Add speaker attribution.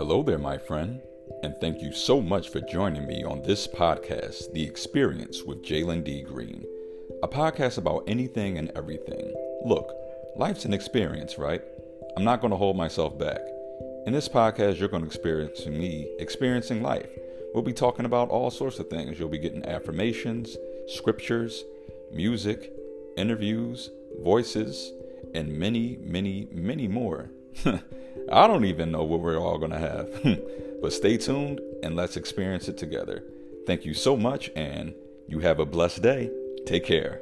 Speaker 1: Hello there, my friend, and thank you so much for joining me on this podcast, The Experience with Jalen D. Green, a podcast about anything and everything. Look, life's an experience, right? I'm not going to hold myself back. In this podcast, you're going to experience me experiencing life. We'll be talking about all sorts of things. You'll be getting affirmations, scriptures, music, interviews, voices, and many, many, many more. I don't even know what we're all going to have. but stay tuned and let's experience it together. Thank you so much, and you have a blessed day. Take care.